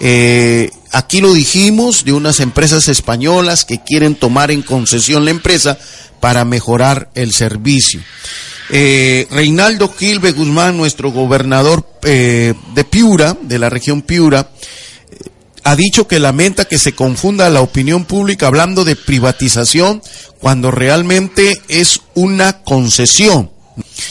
Eh, aquí lo dijimos de unas empresas españolas que quieren tomar en concesión la empresa para mejorar el servicio. Eh, Reinaldo Quilbe Guzmán, nuestro gobernador eh, de Piura, de la región Piura, ha dicho que lamenta que se confunda la opinión pública hablando de privatización cuando realmente es una concesión.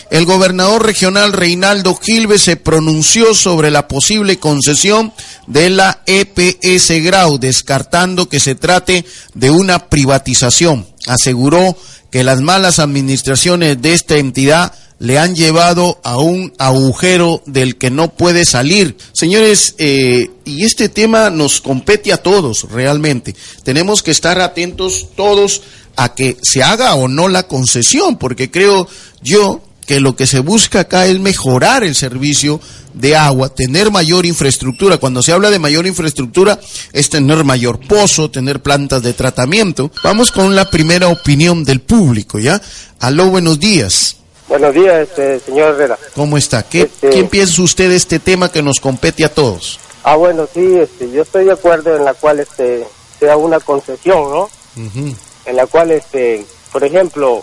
El gobernador regional Reinaldo Gilbe se pronunció sobre la posible concesión de la EPS Grau, descartando que se trate de una privatización. Aseguró que las malas administraciones de esta entidad le han llevado a un agujero del que no puede salir. Señores, eh, y este tema nos compete a todos realmente. Tenemos que estar atentos todos a que se haga o no la concesión, porque creo yo que lo que se busca acá es mejorar el servicio de agua, tener mayor infraestructura. Cuando se habla de mayor infraestructura es tener mayor pozo, tener plantas de tratamiento. Vamos con la primera opinión del público, ¿ya? Aló, buenos días. Buenos días, este, señor Herrera. ¿Cómo está? ¿Qué, Este- ¿Quién piensa usted de este tema que nos compete a todos? Ah, bueno, sí, este, yo estoy de acuerdo en la cual este, sea una concesión, ¿no? Ujú. En la cual, este, por ejemplo,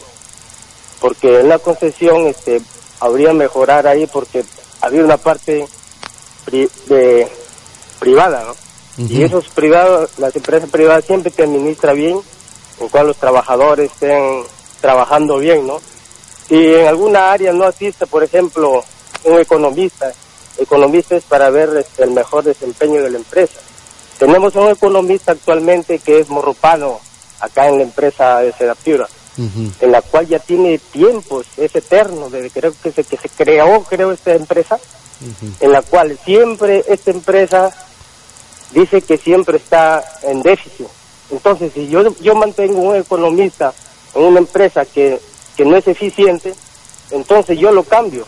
porque en la concesión este, habría mejorar ahí porque había una parte pri- de privada, ¿no? Y esos privados, las empresas privadas siempre te administra bien, en cual los trabajadores estén trabajando bien, ¿no? Si en alguna área no asiste, por ejemplo, un economista, economista es para ver este, el mejor desempeño de la empresa. Tenemos un economista actualmente que es morropano, acá en la empresa de Sedapiura, Ujú. en la cual ya tiene tiempos, es eterno, desde creo que se, que se creó, creo, esta empresa, en la cual siempre esta empresa dice que siempre está en déficit. Entonces, si yo, yo mantengo un economista en una empresa que, que no es eficiente, entonces yo lo cambio.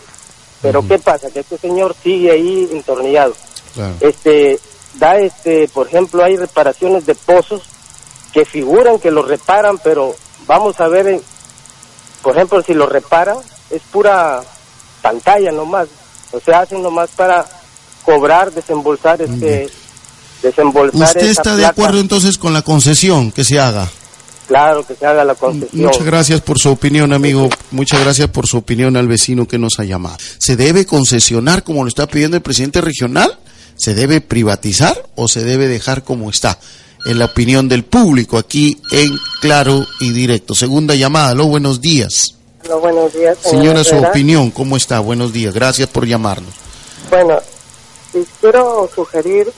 Pero ¿qué pasa? Que este señor sigue ahí entornillado. Claro. Este, da este, por ejemplo, hay reparaciones de pozos que figuran que los reparan, pero vamos a ver, en- por ejemplo, si lo reparan, es pura pantalla nomás. O sea, hacen nomás para cobrar, desembolsar este, desembolsar ¿Usted esa está de plata. acuerdo entonces con la concesión que se haga? Claro, que se haga la concesión. Muchas gracias por su opinión, amigo. Muchas gracias por su opinión al vecino que nos ha llamado. ¿Se debe concesionar como lo está pidiendo el presidente regional? ¿Se debe privatizar o se debe dejar como está? En la opinión del público, aquí en claro y directo. Segunda llamada, aló, buenos días. Hola, buenos días, señor Señora, su opinión, ¿cómo está? Buenos días, gracias por llamarnos. Bueno, quiero sugerir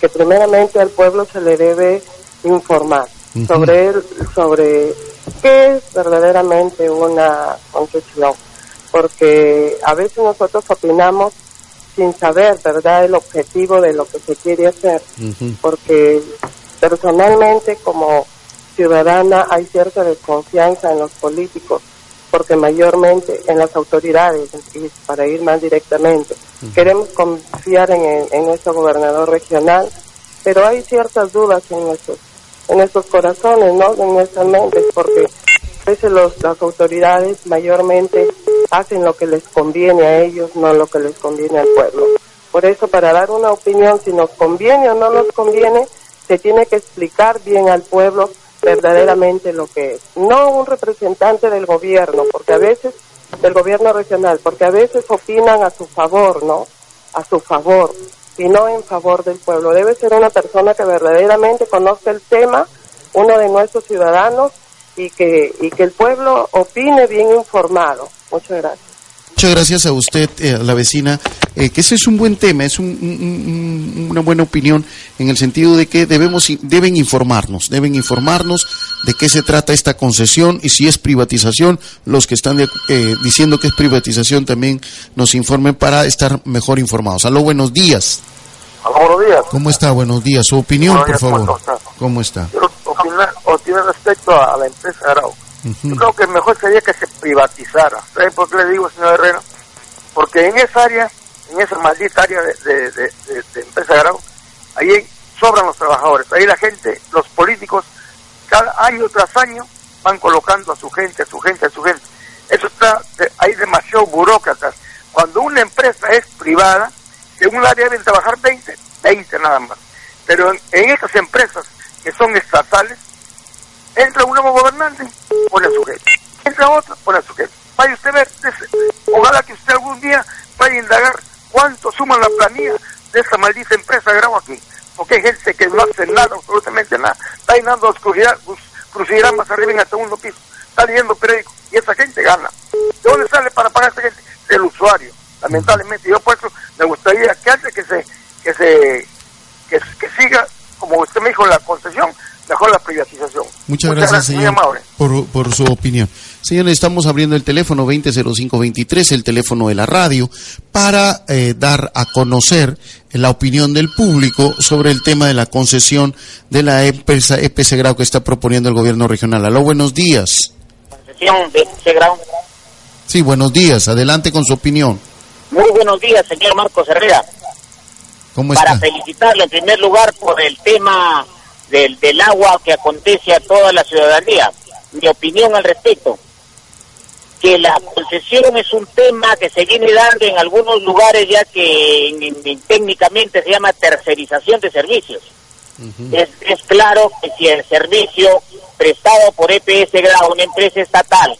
que primeramente al pueblo se le debe informar Ujú. sobre el- sobre qué es verdaderamente una concesión, porque a veces nosotros opinamos sin saber, ¿verdad?, el objetivo de lo que se quiere hacer, porque personalmente como ciudadana hay cierta desconfianza en los políticos, porque mayormente en las autoridades, y para ir más directamente, queremos confiar en, el- en nuestro gobernador regional, pero hay ciertas dudas en nuestros, en nuestros corazones, ¿no? En nuestras mentes, porque a veces los, las autoridades mayormente hacen lo que les conviene a ellos, no lo que les conviene al pueblo. Por eso, para dar una opinión, si nos conviene o no nos conviene, se tiene que explicar bien al pueblo verdaderamente lo que es. No un representante del gobierno, porque a veces, del gobierno regional, porque a veces opinan a su favor, ¿no? A su favor, y no en favor del pueblo. Debe ser una persona que verdaderamente conozca el tema, uno de nuestros ciudadanos, y que, y que el pueblo opine bien informado. Muchas gracias. Muchas gracias a usted, eh, a la vecina, eh, que ese es un buen tema, es un- un- un- una buena opinión en el sentido de que debemos, deben informarnos, deben informarnos de qué se trata esta concesión y si es privatización, los que están de- eh, diciendo que es privatización también nos informen para estar mejor informados. Aló, buenos días. buenos días. ¿Cómo está? Buenos días. Su opinión, por favor. ¿Cómo está? Opinar, opinar respecto a, la empresa Yo creo que mejor sería que se privatizara. ¿Saben por qué le digo, señor Herrera? Porque en esa área, en esa maldita área de, de, de, empresa Grau, ahí sobran los trabajadores. Ahí la gente, los políticos, cada año tras año van colocando a su gente, a su gente, a su gente. Eso está, hay demasiado burócratas. Cuando una empresa es privada, en un área deben trabajar 20, 20 nada más. Pero en, estas empresas que son estatales, entra un nuevo gobernante, pone a su gente. Entra otro, pone a su gente. Vaya usted a ver, ojalá que usted algún día vaya a indagar cuánto suma la planilla de esa maldita empresa grabo aquí. Porque hay gente que no hace nada, absolutamente nada. Está llenando crucigramas arriba en el segundo piso. Está leyendo periódico y esa gente gana. ¿De dónde sale para pagar a esa gente? Del usuario lamentablemente. Yo por eso me gustaría que antes que se que se que, siga, como usted me dijo, la concesión, mejor la privatización. Muchas, gracias, señor, por, por, su opinión. Señores, estamos abriendo el teléfono 200523, el teléfono de la radio, para eh, dar a conocer la opinión del público sobre el tema de la concesión de la empresa EPC Grau que está proponiendo el gobierno regional. Aló, buenos días. Concesión de EPC Grau. Sí, buenos días. Adelante con su opinión. Muy buenos días, señor Marcos Herrera. ¿Cómo está? Para felicitarle en primer lugar por el tema del, del agua que acontece a toda la ciudadanía. Mi opinión al respecto, que la concesión es un tema que se viene dando en algunos lugares ya que técnicamente se llama tercerización de servicios. es, es claro que si el servicio prestado por EPS Grau, una empresa estatal,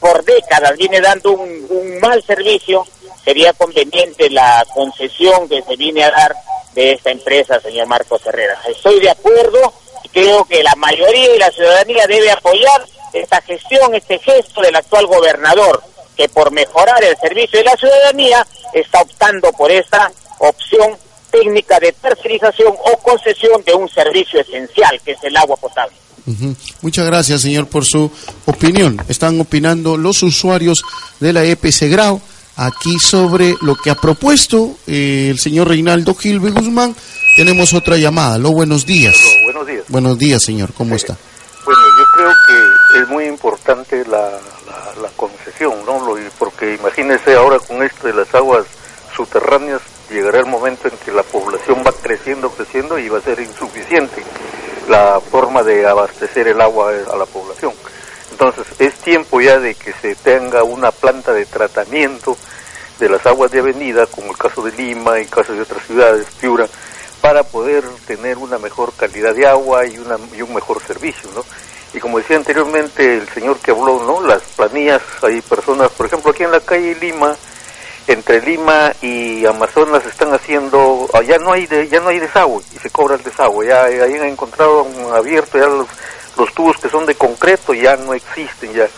por décadas viene dando un, un mal servicio, sería conveniente la concesión que se viene a dar de esta empresa, señor Marcos Herrera. Estoy de acuerdo y creo que la mayoría de la ciudadanía debe apoyar esta gestión, este gesto del actual gobernador, que por mejorar el servicio de la ciudadanía está optando por esta opción técnica de tercerización o concesión de un servicio esencial, que es el agua potable. Muchas gracias, señor, por su opinión. Están opinando los usuarios de la EPC Grau aquí sobre lo que ha propuesto eh, el señor Reinaldo Gilbe Guzmán. Tenemos otra llamada. Lo buenos días. buenos días. Buenos días, señor. ¿Cómo está? Bueno, yo creo que es muy importante la, la, concesión, ¿no? porque imagínese ahora con esto de las aguas subterráneas, llegará el momento en que la población va creciendo, creciendo y va a ser insuficiente la forma de abastecer el agua a la población. Entonces, es tiempo ya de que se tenga una planta de tratamiento de las aguas de avenida, como el caso de Lima y casos de otras ciudades, Piura, para poder tener una mejor calidad de agua y, una, y un mejor servicio, ¿no? Y como decía anteriormente el señor que habló, ¿no? Las planillas, hay personas, por ejemplo, aquí en la calle Lima, entre Lima y Amazonas están haciendo, ah, ya no hay de, ya no hay desagüe y se cobra el desagüe, ya ahí han encontrado abierto ya los los tubos que son de concreto ya no existen, ya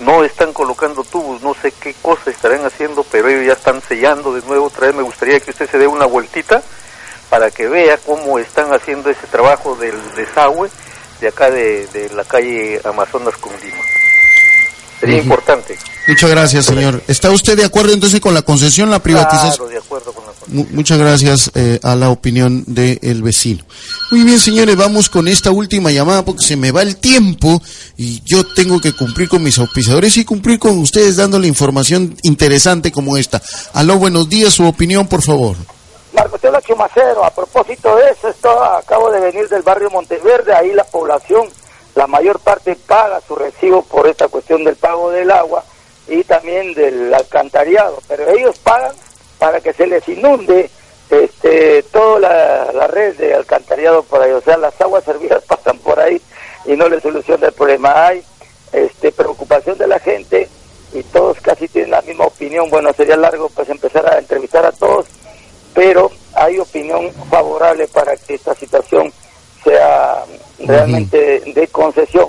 no están colocando tubos, no sé qué cosa estarán haciendo, pero ellos ya están sellando de nuevo. Otra vez me gustaría que usted se dé una vueltita para que vea cómo están haciendo ese trabajo del desagüe de acá de, de la calle Amazonas con Lima. Sería importante. Muchas gracias, señor. ¿Está usted de acuerdo entonces con la concesión, la privatización? Claro, de acuerdo con. Muchas gracias eh, a la opinión del vecino. Muy bien, señores, vamos con esta última llamada porque se me va el tiempo y yo tengo que cumplir con mis auspiciadores y cumplir con ustedes dándole información interesante como esta. Aló, buenos días, su opinión, por favor. Marco Tela Chumacero, a propósito de eso, esto, acabo de venir del barrio Monteverde, ahí la población la mayor parte paga su recibo por esta cuestión del pago del agua y también del alcantarillado, pero ellos pagan para que se les inunde este, toda la, red de alcantarillado por ahí, o sea, las aguas servidas pasan por ahí y no le soluciona el problema. Hay este, preocupación de la gente y todos casi tienen la misma opinión. Bueno, sería largo pues empezar a entrevistar a todos, pero hay opinión favorable para que esta situación sea realmente de concesión.